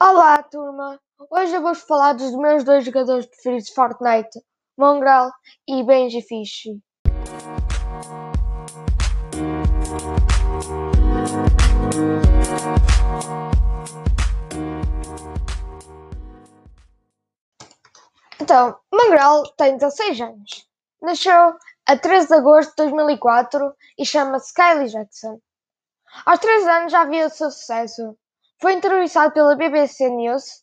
Olá, turma! Hoje eu vou falar dos meus dois jogadores preferidos de Fortnite, Mongrel e Benji Fish. Então, Mongrel tem 16 anos. Nasceu a 13 de agosto de 2004 e chama-se Kylie Jackson. Aos 13 anos já havia o seu sucesso. Foi entrevistado pela BBC News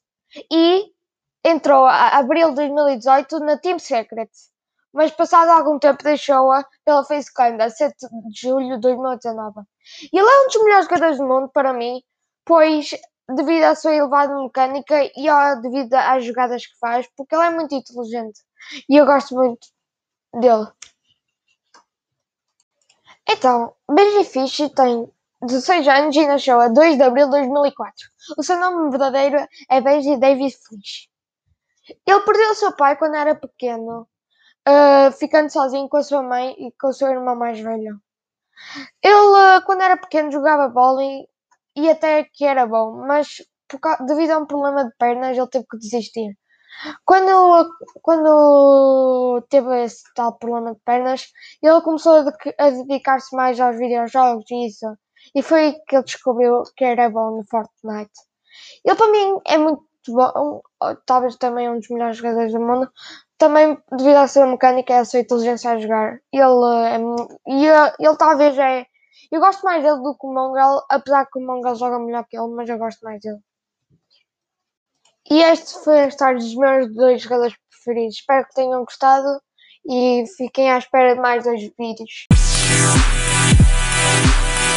e entrou a abril de 2018 na Team Secret, mas passado algum tempo deixou-a pela Facecam a 7 de julho de 2019. Ele é um dos melhores jogadores do mundo para mim, pois devido à sua elevada mecânica e devido às jogadas que faz, porque ele é muito inteligente e eu gosto muito dele. Então, Benji Fish tem 16 anos e nasceu a 2 de abril de 2004. O seu nome verdadeiro é Benji David Fish. Ele perdeu o seu pai quando era pequeno, uh, ficando sozinho com a sua mãe e com o seu irmão mais velho. Ele, uh, quando era pequeno, jogava bola e, até que era bom, mas por, devido a um problema de pernas, ele teve que desistir. Quando, quando teve esse tal problema de pernas, ele começou a dedicar-se mais aos videojogos e isso. E foi que ele descobriu que era bom no Fortnite. Ele mim é muito bom, talvez também um dos melhores jogadores do mundo. Também devido à sua mecânica e à sua inteligência a jogar. Ele é e ele, ele talvez é. Eu gosto mais dele do que o Mongrel, apesar que o Mongrel joga melhor que ele, mas eu gosto mais dele. E este foi a história dos meus dois jogadores preferidos. Espero que tenham gostado e fiquem à espera de mais dois vídeos.